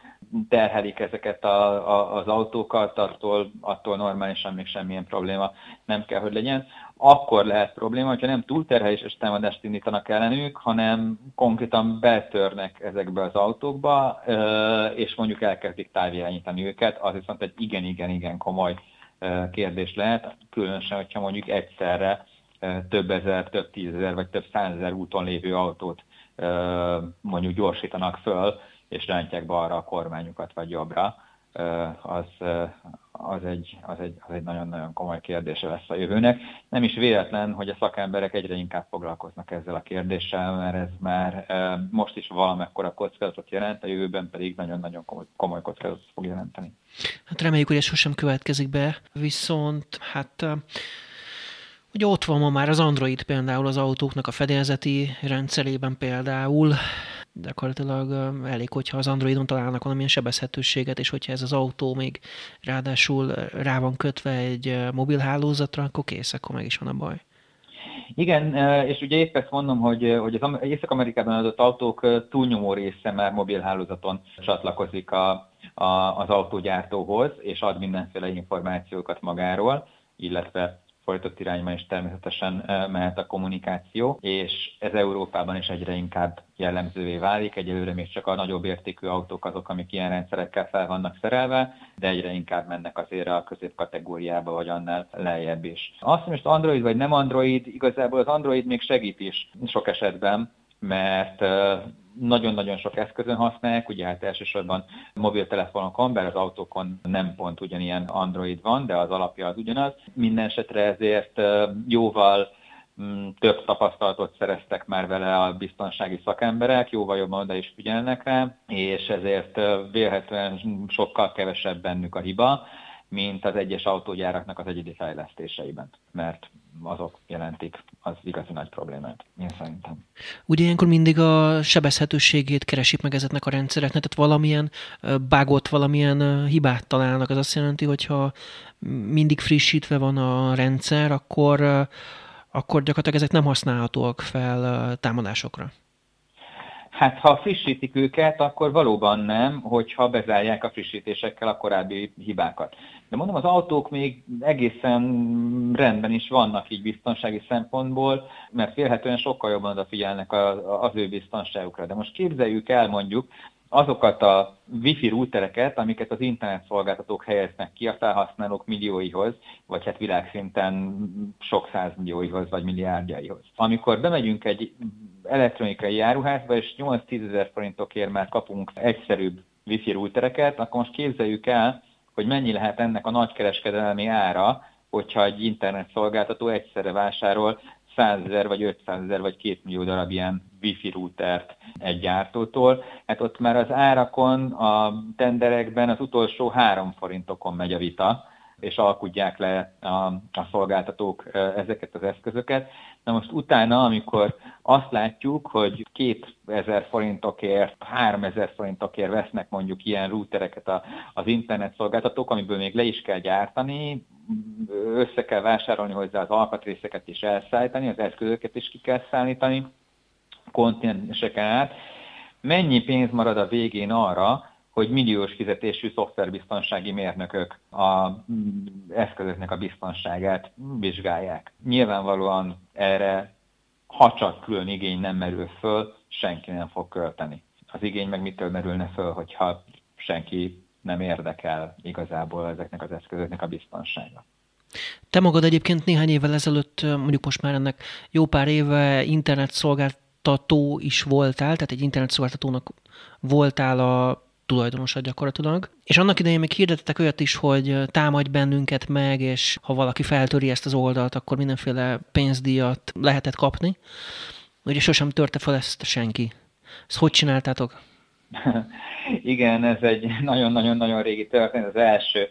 terhelik ezeket a, a, az autókat, attól, attól normálisan még semmilyen probléma nem kell, hogy legyen. Akkor lehet probléma, hogyha nem túlterheléses támadást indítanak ellenük, hanem konkrétan betörnek ezekbe az autókba, és mondjuk elkezdik távirányítani őket, az viszont egy igen-igen-igen komoly kérdés lehet, különösen, hogyha mondjuk egyszerre több ezer, több tízezer vagy több százezer úton lévő autót mondjuk gyorsítanak föl, és rántják balra a kormányukat vagy jobbra, az, az, egy, az, egy, az egy nagyon-nagyon komoly kérdése lesz a jövőnek. Nem is véletlen, hogy a szakemberek egyre inkább foglalkoznak ezzel a kérdéssel, mert ez már most is valamekkora kockázatot jelent, a jövőben pedig nagyon-nagyon komoly, kockázatot fog jelenteni. Hát reméljük, hogy ez sosem következik be, viszont hát Ugye ott van ma már az Android például az autóknak a fedélzeti rendszerében például, gyakorlatilag elég, hogyha az Androidon találnak valamilyen sebezhetőséget, és hogyha ez az autó még ráadásul rá van kötve egy mobil hálózatra, akkor kész, akkor meg is van a baj. Igen, és ugye épp ezt mondom, hogy, hogy az Észak-Amerikában adott autók túlnyomó része már mobilhálózaton csatlakozik a, a, az autógyártóhoz, és ad mindenféle információkat magáról, illetve folytott irányban is természetesen mehet a kommunikáció, és ez Európában is egyre inkább jellemzővé válik. Egyelőre még csak a nagyobb értékű autók azok, amik ilyen rendszerekkel fel vannak szerelve, de egyre inkább mennek azért a középkategóriába, vagy annál lejjebb is. Azt, hogy most Android vagy nem Android, igazából az Android még segít is sok esetben, mert nagyon-nagyon sok eszközön használják, ugye hát elsősorban mobiltelefonokon, bár az autókon nem pont ugyanilyen Android van, de az alapja az ugyanaz. Minden esetre ezért jóval mm, több tapasztalatot szereztek már vele a biztonsági szakemberek, jóval jobban oda is figyelnek rá, és ezért vélhetően sokkal kevesebb bennük a hiba, mint az egyes autógyáraknak az egyedi fejlesztéseiben, mert azok jelentik az igazi nagy problémát, én szerintem. Ugye ilyenkor mindig a sebezhetőségét keresik meg ezeknek a rendszereknek, tehát valamilyen bágot, valamilyen hibát találnak. Az azt jelenti, hogyha mindig frissítve van a rendszer, akkor, akkor gyakorlatilag ezek nem használhatóak fel támadásokra. Hát ha frissítik őket, akkor valóban nem, hogyha bezárják a frissítésekkel a korábbi hibákat. De mondom, az autók még egészen rendben is vannak így biztonsági szempontból, mert félhetően sokkal jobban odafigyelnek az ő biztonságukra. De most képzeljük el mondjuk azokat a wifi routereket, amiket az internetszolgáltatók helyeznek ki a felhasználók millióihoz, vagy hát világszinten sok százmillióihoz, vagy milliárdjaihoz. Amikor bemegyünk egy elektronikai járuházba, és 8-10 ezer forintokért már kapunk egyszerűbb wifi routereket, akkor most képzeljük el, hogy mennyi lehet ennek a nagykereskedelmi ára, hogyha egy internet szolgáltató egyszerre vásárol 100 ezer, vagy 500 ezer, vagy 2 millió darab ilyen wifi routert egy gyártótól. Hát ott már az árakon, a tenderekben az utolsó három forintokon megy a vita, és alkudják le a, a szolgáltatók ezeket az eszközöket. Na most utána, amikor azt látjuk, hogy 2000 forintokért, 3000 forintokért vesznek mondjuk ilyen routereket az internet szolgáltatók, amiből még le is kell gyártani, össze kell vásárolni hozzá az alkatrészeket is elszállítani, az eszközöket is ki kell szállítani, kontinenseken át. Mennyi pénz marad a végén arra, hogy milliós fizetésű szoftverbiztonsági mérnökök a mm, eszközöknek a biztonságát vizsgálják. Nyilvánvalóan erre, ha csak külön igény nem merül föl, senki nem fog költeni. Az igény meg mitől merülne föl, hogyha senki nem érdekel igazából ezeknek az eszközöknek a biztonsága. Te magad egyébként néhány évvel ezelőtt, mondjuk most már ennek jó pár éve internet szolgáltató is voltál, tehát egy internet szolgáltatónak voltál a tulajdonosa gyakorlatilag. És annak idején még hirdettek olyat is, hogy támadj bennünket meg, és ha valaki feltöri ezt az oldalt, akkor mindenféle pénzdíjat lehetett kapni. Ugye sosem törte fel ezt senki. Ezt hogy csináltátok? Igen, ez egy nagyon-nagyon-nagyon régi történet. Az első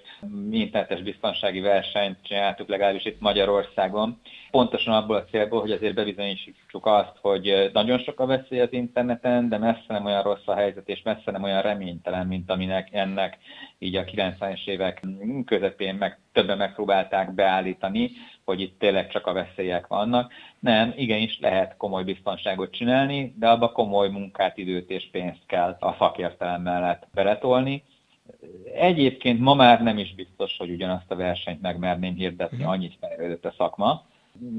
internetes biztonsági versenyt csináltuk legalábbis itt Magyarországon. Pontosan abból a célból, hogy azért bebizonyítsuk azt, hogy nagyon sok a veszély az interneten, de messze nem olyan rossz a helyzet, és messze nem olyan reménytelen, mint aminek ennek így a 90-es évek közepén meg többen megpróbálták beállítani, hogy itt tényleg csak a veszélyek vannak. Nem, igenis lehet komoly biztonságot csinálni, de abba komoly munkát, időt és pénzt kell a szakértelem mellett beletolni. Egyébként ma már nem is biztos, hogy ugyanazt a versenyt megmerném hirdetni, mhm. annyit fejlődött a szakma,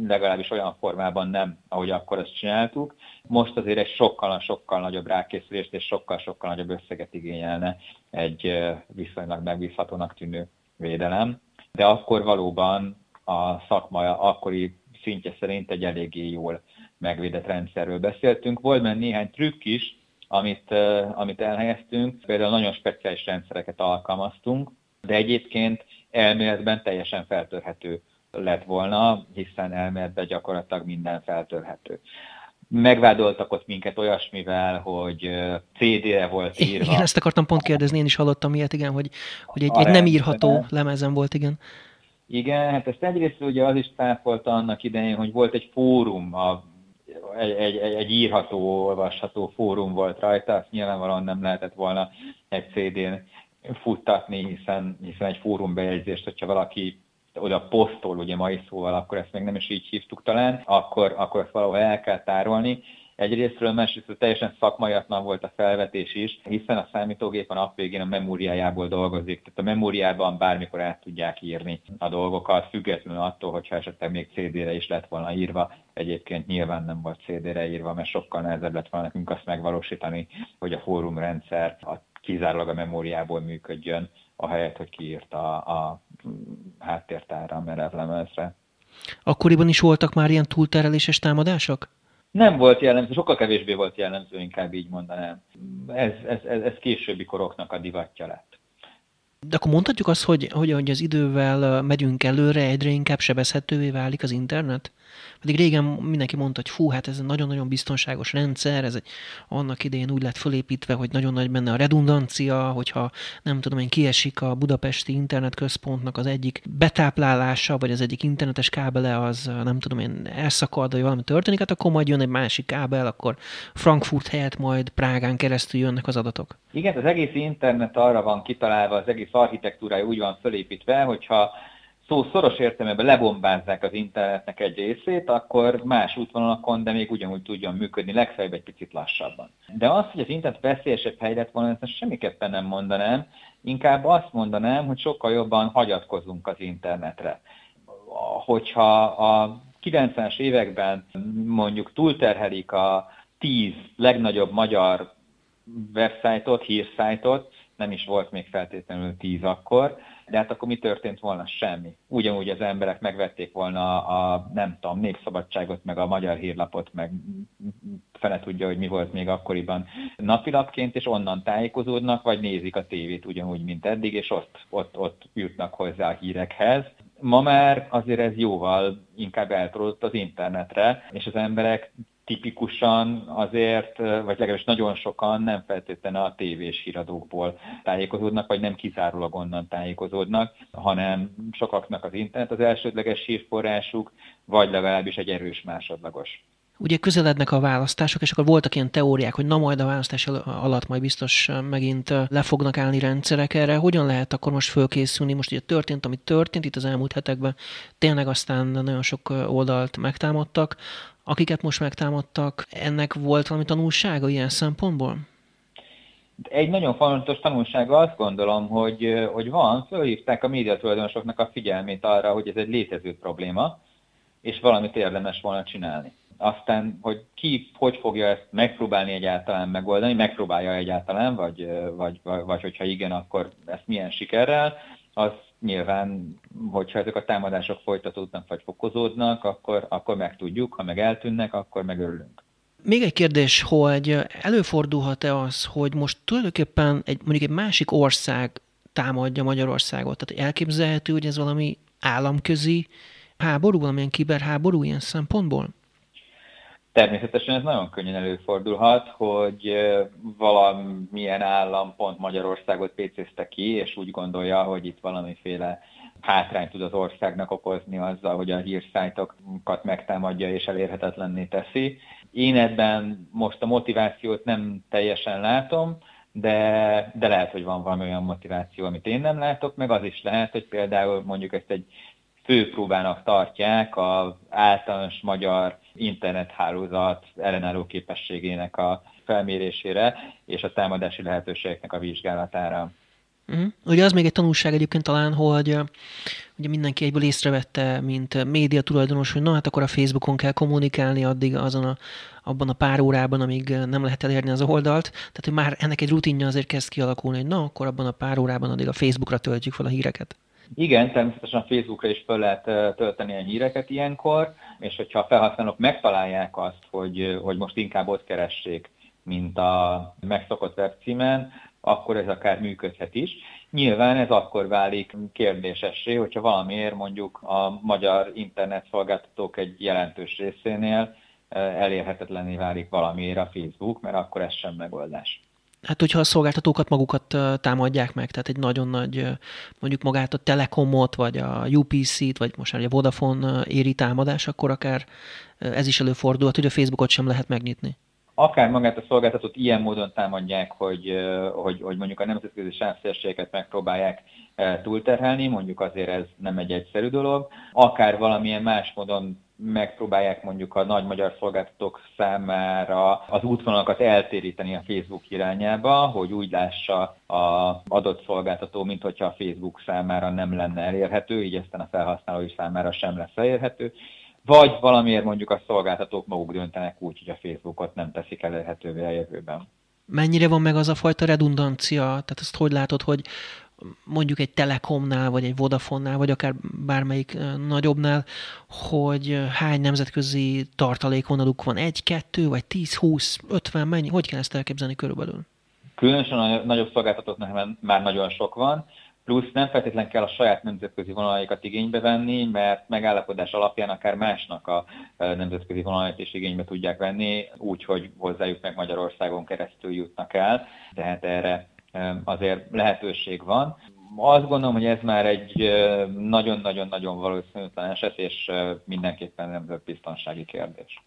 legalábbis olyan formában nem, ahogy akkor ezt csináltuk. Most azért egy sokkal-sokkal nagyobb rákészülést és sokkal-sokkal nagyobb összeget igényelne egy viszonylag megbízhatónak tűnő védelem. De akkor valóban a szakma akkori szintje szerint egy eléggé jól megvédett rendszerről beszéltünk. Volt benne néhány trükk is, amit, amit elhelyeztünk, például nagyon speciális rendszereket alkalmaztunk, de egyébként elméletben teljesen feltörhető lett volna, hiszen elméletben gyakorlatilag minden feltörhető. Megvádoltak ott minket olyasmivel, hogy CD-re volt írva. Igen, ezt akartam pont kérdezni, én is hallottam ilyet, igen, hogy, hogy egy, egy nem írható lemezen volt, igen. Igen, hát ezt egyrészt ugye az is táfolta annak idején, hogy volt egy fórum, a, egy, egy, egy írható, olvasható fórum volt rajta, azt nyilvánvalóan nem lehetett volna egy CD-n futtatni, hiszen, hiszen egy fórum bejegyzést, hogyha valaki oda posztol, ugye mai szóval, akkor ezt még nem is így hívtuk talán, akkor, akkor ezt valahol el kell tárolni. Egyrésztről, másrészt teljesen szakmaiatlan volt a felvetés is, hiszen a számítógép a nap végén a memóriájából dolgozik, tehát a memóriában bármikor át tudják írni a dolgokat, függetlenül attól, hogyha esetleg még CD-re is lett volna írva. Egyébként nyilván nem volt CD-re írva, mert sokkal nehezebb lett volna nekünk azt megvalósítani, hogy a fórumrendszer a kizárólag a memóriából működjön, ahelyett, hogy kiírta a, a háttértára, a merevlemezre. Akkoriban is voltak már ilyen túltereléses támadások? Nem volt jellemző, sokkal kevésbé volt jellemző, inkább így mondanám. Ez, ez, ez, ez későbbi koroknak a divatja lett. De akkor mondhatjuk azt, hogy, hogy, hogy az idővel megyünk előre, egyre inkább sebezhetővé válik az internet? Pedig régen mindenki mondta, hogy fú, hát ez egy nagyon-nagyon biztonságos rendszer, ez egy annak idején úgy lett fölépítve, hogy nagyon nagy benne a redundancia, hogyha nem tudom én, kiesik a budapesti internetközpontnak az egyik betáplálása, vagy az egyik internetes kábele, az nem tudom én, elszakad, vagy valami történik, hát akkor majd jön egy másik kábel, akkor Frankfurt helyett majd Prágán keresztül jönnek az adatok. Igen, az egész internet arra van kitalálva, az egész architektúrája úgy van fölépítve, hogyha szó szoros értelmében lebombázzák az internetnek egy részét, akkor más útvonalakon, de még ugyanúgy tudjon működni, legfeljebb egy picit lassabban. De az, hogy az internet veszélyesebb hely lett volna, ezt semmiképpen nem mondanám, inkább azt mondanám, hogy sokkal jobban hagyatkozunk az internetre. Hogyha a 90-es években mondjuk túlterhelik a 10 legnagyobb magyar websájtot, hírszájtot, nem is volt még feltétlenül 10 akkor, de hát akkor mi történt volna? Semmi. Ugyanúgy az emberek megvették volna a, nem tudom, népszabadságot, meg a magyar hírlapot, meg fene tudja, hogy mi volt még akkoriban napilapként, és onnan tájékozódnak, vagy nézik a tévét ugyanúgy, mint eddig, és ott, ott, ott jutnak hozzá a hírekhez. Ma már azért ez jóval inkább eltolódott az internetre, és az emberek tipikusan azért, vagy legalábbis nagyon sokan nem feltétlenül a tévés híradókból tájékozódnak, vagy nem kizárólag onnan tájékozódnak, hanem sokaknak az internet az elsődleges hírforrásuk, vagy legalábbis egy erős másodlagos. Ugye közelednek a választások, és akkor voltak ilyen teóriák, hogy na majd a választás alatt majd biztos megint le fognak állni rendszerek erre. Hogyan lehet akkor most fölkészülni? Most ugye történt, amit történt itt az elmúlt hetekben, tényleg aztán nagyon sok oldalt megtámadtak akiket most megtámadtak, ennek volt valami tanulsága ilyen szempontból? Egy nagyon fontos tanulsága azt gondolom, hogy, hogy van, fölhívták a médiatulajdonosoknak a figyelmét arra, hogy ez egy létező probléma, és valamit érdemes volna csinálni. Aztán, hogy ki hogy fogja ezt megpróbálni egyáltalán megoldani, megpróbálja egyáltalán, vagy, vagy, vagy, vagy hogyha igen, akkor ezt milyen sikerrel, az nyilván, hogyha ezek a támadások folytatódnak vagy fokozódnak, akkor, akkor meg tudjuk, ha meg eltűnnek, akkor megörülünk. Még egy kérdés, hogy előfordulhat-e az, hogy most tulajdonképpen egy, mondjuk egy másik ország támadja Magyarországot? Tehát elképzelhető, hogy ez valami államközi háború, valamilyen kiberháború ilyen szempontból? Természetesen ez nagyon könnyen előfordulhat, hogy valamilyen állam pont Magyarországot pécézte ki, és úgy gondolja, hogy itt valamiféle hátrányt tud az országnak okozni azzal, hogy a hírszájtokat megtámadja és elérhetetlenné teszi. Én ebben most a motivációt nem teljesen látom, de, de lehet, hogy van valami olyan motiváció, amit én nem látok, meg az is lehet, hogy például mondjuk ezt egy főpróbának tartják az általános magyar internethálózat ellenálló képességének a felmérésére és a támadási lehetőségeknek a vizsgálatára. Uh-huh. Ugye az még egy tanulság egyébként talán, hogy ugye mindenki egyből észrevette, mint média tulajdonos, hogy na hát akkor a Facebookon kell kommunikálni addig azon a, abban a pár órában, amíg nem lehet elérni az oldalt. Tehát, hogy már ennek egy rutinja azért kezd kialakulni, hogy na, akkor abban a pár órában addig a Facebookra töltjük fel a híreket. Igen, természetesen Facebookra is fel lehet tölteni a híreket ilyenkor, és hogyha a felhasználók megtalálják azt, hogy, hogy most inkább ott keressék, mint a megszokott webcímen, akkor ez akár működhet is. Nyilván ez akkor válik kérdésessé, hogyha valamiért mondjuk a magyar internetszolgáltatók egy jelentős részénél elérhetetlenné válik valamiért a Facebook, mert akkor ez sem megoldás. Hát, hogyha a szolgáltatókat magukat támadják meg, tehát egy nagyon nagy, mondjuk magát a Telekomot, vagy a UPC-t, vagy most már a Vodafone éri támadás, akkor akár ez is előfordulhat, hogy a Facebookot sem lehet megnyitni. Akár magát a szolgáltatót ilyen módon támadják, hogy, hogy, hogy mondjuk a nemzetközi sávszélségeket megpróbálják túlterhelni, mondjuk azért ez nem egy egyszerű dolog, akár valamilyen más módon megpróbálják mondjuk a nagy magyar szolgáltatók számára az útvonalakat eltéríteni a Facebook irányába, hogy úgy lássa az adott szolgáltató, mint hogyha a Facebook számára nem lenne elérhető, így aztán a felhasználói számára sem lesz elérhető vagy valamiért mondjuk a szolgáltatók maguk döntenek úgy, hogy a Facebookot nem teszik elérhetővé a jövőben. Mennyire van meg az a fajta redundancia? Tehát ezt hogy látod, hogy mondjuk egy Telekomnál, vagy egy Vodafonnál, vagy akár bármelyik nagyobbnál, hogy hány nemzetközi tartalékvonaluk van? Egy, kettő, vagy tíz, húsz, ötven, mennyi? Hogy kell ezt elképzelni körülbelül? Különösen a nagyobb szolgáltatóknak már nagyon sok van plusz nem feltétlenül kell a saját nemzetközi vonalaikat igénybe venni, mert megállapodás alapján akár másnak a nemzetközi vonalait is igénybe tudják venni, úgy, hogy hozzájuk meg Magyarországon keresztül jutnak el, tehát erre azért lehetőség van. Azt gondolom, hogy ez már egy nagyon-nagyon-nagyon valószínűtlen eset, és mindenképpen nemzetbiztonsági kérdés.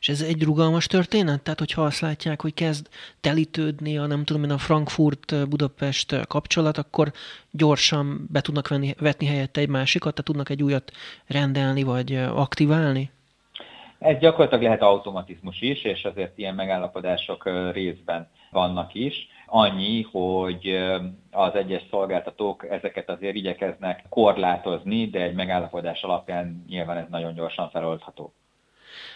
És ez egy rugalmas történet? Tehát, hogyha azt látják, hogy kezd telítődni a, nem tudom én, a Frankfurt-Budapest kapcsolat, akkor gyorsan be tudnak venni, vetni helyette egy másikat, tehát tudnak egy újat rendelni vagy aktiválni? Ez gyakorlatilag lehet automatizmus is, és azért ilyen megállapodások részben vannak is. Annyi, hogy az egyes szolgáltatók ezeket azért igyekeznek korlátozni, de egy megállapodás alapján nyilván ez nagyon gyorsan feloldható.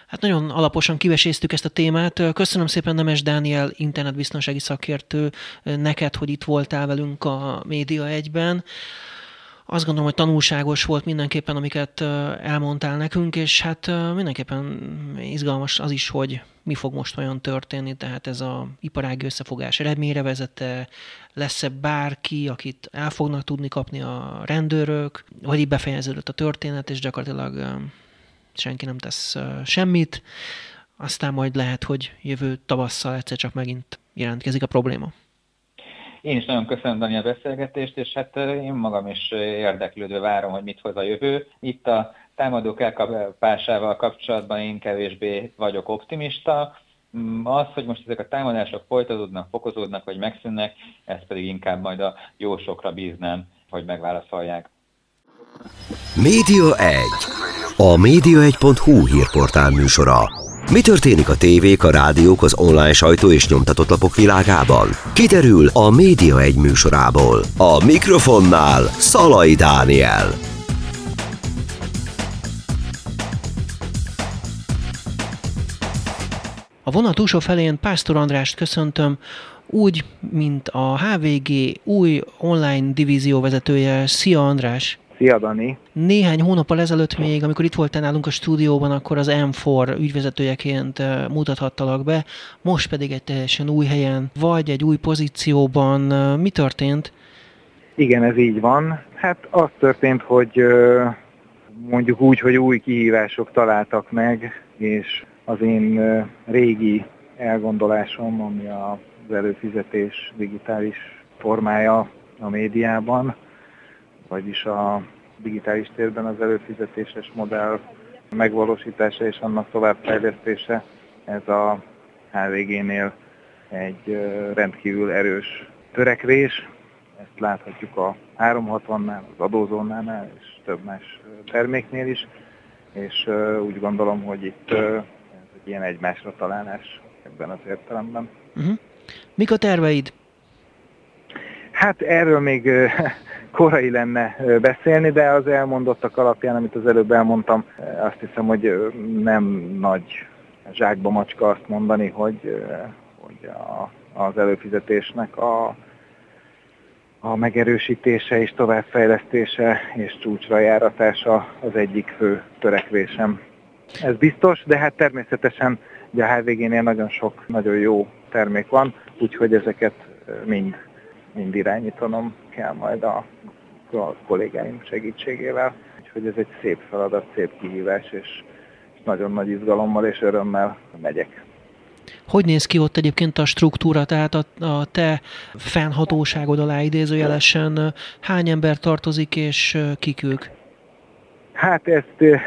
Hát nagyon alaposan kiveséztük ezt a témát. Köszönöm szépen Nemes Dániel, internetbiztonsági szakértő, neked, hogy itt voltál velünk a Média egyben. Azt gondolom, hogy tanulságos volt mindenképpen, amiket elmondtál nekünk, és hát mindenképpen izgalmas az is, hogy mi fog most olyan történni, tehát ez a iparági összefogás eredményre vezette, lesz-e bárki, akit el fognak tudni kapni a rendőrök, vagy így befejeződött a történet, és gyakorlatilag senki nem tesz semmit, aztán majd lehet, hogy jövő tavasszal egyszer csak megint jelentkezik a probléma. Én is nagyon köszönöm Dani a beszélgetést, és hát én magam is érdeklődve várom, hogy mit hoz a jövő. Itt a támadók elkapásával kapcsolatban én kevésbé vagyok optimista. Mm, az, hogy most ezek a támadások folytatódnak, fokozódnak, vagy megszűnnek, ezt pedig inkább majd a jósokra bíznám, hogy megválaszolják. Média 1. A média1.hu hírportál műsora. Mi történik a tévék, a rádiók, az online sajtó és nyomtatott lapok világában? Kiderül a Média 1 műsorából. A mikrofonnál Szalai Dániel. A vonat túlsó felén Pásztor Andrást köszöntöm, úgy, mint a HVG új online divízió vezetője. Szia András! Szia, Dani! Néhány hónappal ezelőtt még, amikor itt voltál nálunk a stúdióban, akkor az M4 ügyvezetőjeként eh, mutathattalak be, most pedig egy teljesen új helyen, vagy egy új pozícióban. Eh, mi történt? Igen, ez így van. Hát az történt, hogy eh, mondjuk úgy, hogy új kihívások találtak meg, és az én régi elgondolásom, ami az előfizetés digitális formája a médiában, vagyis a digitális térben az előfizetéses modell megvalósítása és annak továbbfejlesztése, ez a HVG-nél egy rendkívül erős törekvés. Ezt láthatjuk a 360-nál, az adózónánál és több más terméknél is, és úgy gondolom, hogy itt ez egy ilyen egymásra találás ebben az értelemben. Uh-huh. Mik a terveid? Hát erről még korai lenne beszélni, de az elmondottak alapján, amit az előbb elmondtam, azt hiszem, hogy nem nagy zsákba macska azt mondani, hogy, hogy a, az előfizetésnek a, a megerősítése és továbbfejlesztése és csúcsra járatása az egyik fő törekvésem. Ez biztos, de hát természetesen ugye a HVG-nél nagyon sok, nagyon jó termék van, úgyhogy ezeket mind, mind irányítanom kell majd a, a kollégáim segítségével. Úgyhogy ez egy szép feladat, szép kihívás, és nagyon nagy izgalommal és örömmel megyek. Hogy néz ki ott egyébként a struktúra, tehát a, a te fennhatóságod alá idézőjelesen hány ember tartozik és kik ők? Hát ezt (laughs)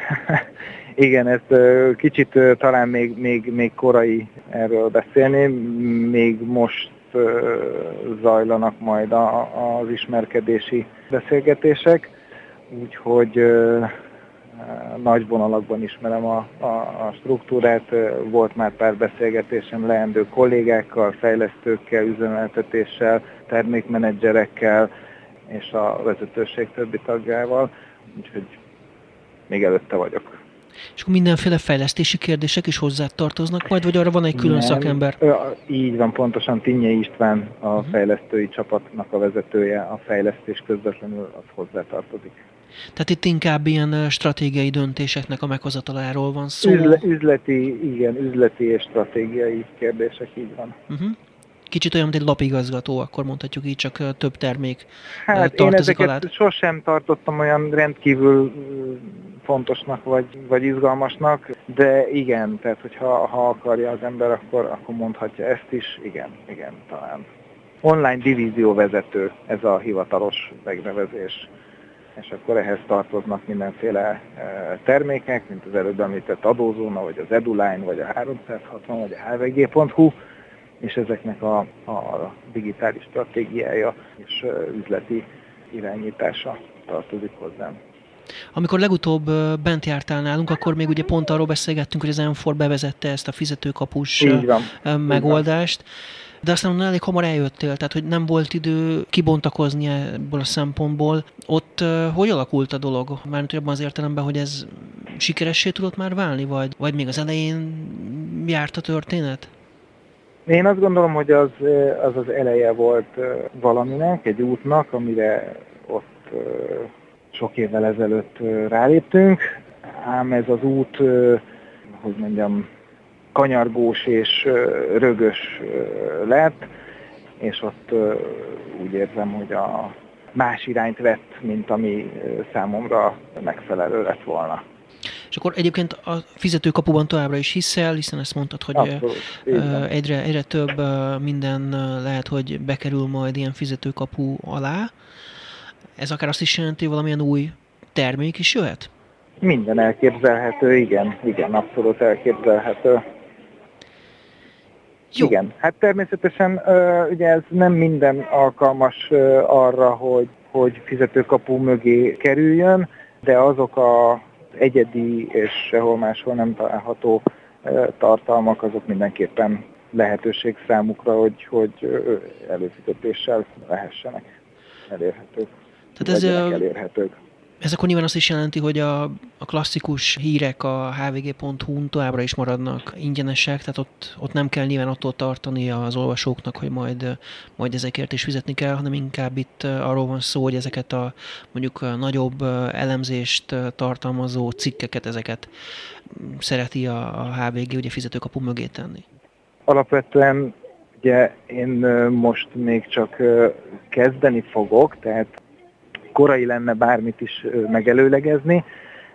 igen, ez kicsit talán még, még, még korai erről beszélni, még most zajlanak majd a, az ismerkedési beszélgetések, úgyhogy nagy vonalakban ismerem a, a, a struktúrát, volt már pár beszélgetésem leendő kollégákkal, fejlesztőkkel, üzemeltetéssel, termékmenedzserekkel és a vezetőség többi tagjával, úgyhogy még előtte vagyok. És akkor mindenféle fejlesztési kérdések is hozzá tartoznak majd, vagy arra van egy külön Nem, szakember? Így van, pontosan Tinnye István, a uh-huh. fejlesztői csapatnak a vezetője, a fejlesztés közvetlenül az hozzá tartozik. Tehát itt inkább ilyen stratégiai döntéseknek a meghozataláról van szó. Üzle, üzleti, igen, üzleti és stratégiai kérdések, így van. Uh-huh. Kicsit olyan, mint egy lapigazgató, akkor mondhatjuk így, csak több termék hát tartozik én ezeket alá. sosem tartottam olyan rendkívül fontosnak vagy, vagy izgalmasnak, de igen, tehát hogyha ha akarja az ember, akkor, akkor mondhatja ezt is, igen, igen, talán. Online divízió vezető, ez a hivatalos megnevezés és akkor ehhez tartoznak mindenféle termékek, mint az előbb említett adózóna, vagy az Eduline, vagy a 360, vagy a hvg.hu, és ezeknek a, a digitális stratégiája és üzleti irányítása tartozik hozzám. Amikor legutóbb bent jártál nálunk, akkor még ugye pont arról beszélgettünk, hogy az M4 bevezette ezt a fizetőkapus megoldást. Így van de aztán onnan elég hamar eljöttél, tehát hogy nem volt idő kibontakozni ebből a szempontból. Ott hogy alakult a dolog? Mármint abban az értelemben, hogy ez sikeressé tudott már válni, vagy, vagy még az elején járt a történet? Én azt gondolom, hogy az az, az eleje volt valaminek, egy útnak, amire ott sok évvel ezelőtt ráléptünk, ám ez az út, hogy mondjam, kanyargós és rögös lett, és ott úgy érzem, hogy a más irányt vett, mint ami számomra megfelelő lett volna. És akkor egyébként a fizetőkapuban továbbra is hiszel, hiszen ezt mondtad, hogy Abszolút, egyre, egyre több minden lehet, hogy bekerül majd ilyen fizetőkapu alá. Ez akár azt is jelenti, hogy valamilyen új termék is jöhet? Minden elképzelhető, igen, igen, abszolút elképzelhető. Jó. Igen, hát természetesen ugye ez nem minden alkalmas arra, hogy, hogy fizetőkapu mögé kerüljön, de azok a egyedi és sehol máshol nem található tartalmak, azok mindenképpen lehetőség számukra, hogy, hogy előfizetéssel lehessenek elérhetők. Tehát ez elérhetők. Ez akkor nyilván azt is jelenti, hogy a, a klasszikus hírek a hvg.hu-n továbbra is maradnak ingyenesek, tehát ott, ott nem kell nyilván attól tartani az olvasóknak, hogy majd, majd ezekért is fizetni kell, hanem inkább itt arról van szó, hogy ezeket a mondjuk a nagyobb elemzést tartalmazó cikkeket, ezeket szereti a, a HVG ugye fizetőkapu mögé tenni. Alapvetően ugye én most még csak kezdeni fogok, tehát korai lenne bármit is megelőlegezni,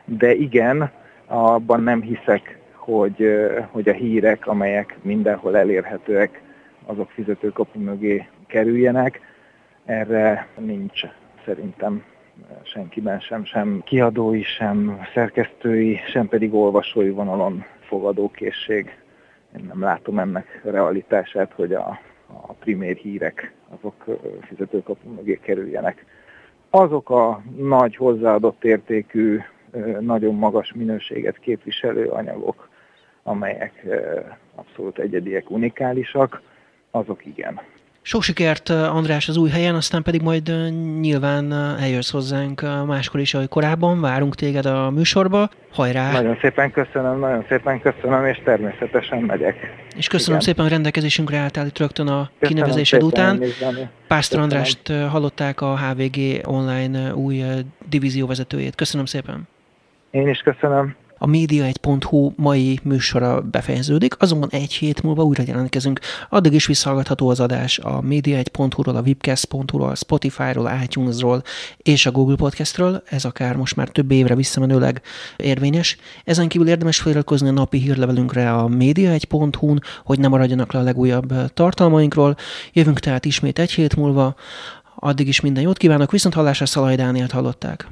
de igen, abban nem hiszek, hogy, hogy a hírek, amelyek mindenhol elérhetőek, azok fizetőkapu mögé kerüljenek. Erre nincs szerintem senkiben sem, sem kiadói, sem szerkesztői, sem pedig olvasói vonalon fogadókészség. Én nem látom ennek realitását, hogy a, a primér hírek azok fizetőkapu mögé kerüljenek. Azok a nagy hozzáadott értékű, nagyon magas minőséget képviselő anyagok, amelyek abszolút egyediek, unikálisak, azok igen. Sok sikert, András, az új helyen, aztán pedig majd nyilván eljössz hozzánk máskor is, ahogy korábban. Várunk téged a műsorba. Hajrá! Nagyon szépen köszönöm, nagyon szépen köszönöm, és természetesen megyek. És köszönöm Igen. szépen, a rendelkezésünkre álltál itt rögtön a köszönöm kinevezésed szépen, után. Pásztor Andrást hallották a HVG online új divízióvezetőjét. Köszönöm szépen! Én is köszönöm a média1.hu mai műsora befejeződik, azonban egy hét múlva újra jelentkezünk. Addig is visszahallgatható az adás a média1.hu-ról, a webcast.hu-ról, Spotify-ról, iTunes-ról és a Google Podcast-ről, ez akár most már több évre visszamenőleg érvényes. Ezen kívül érdemes feliratkozni a napi hírlevelünkre a média1.hu-n, hogy ne maradjanak le a legújabb tartalmainkról. Jövünk tehát ismét egy hét múlva, addig is minden jót kívánok, viszont hallásra Szalaj Dánielt hallották.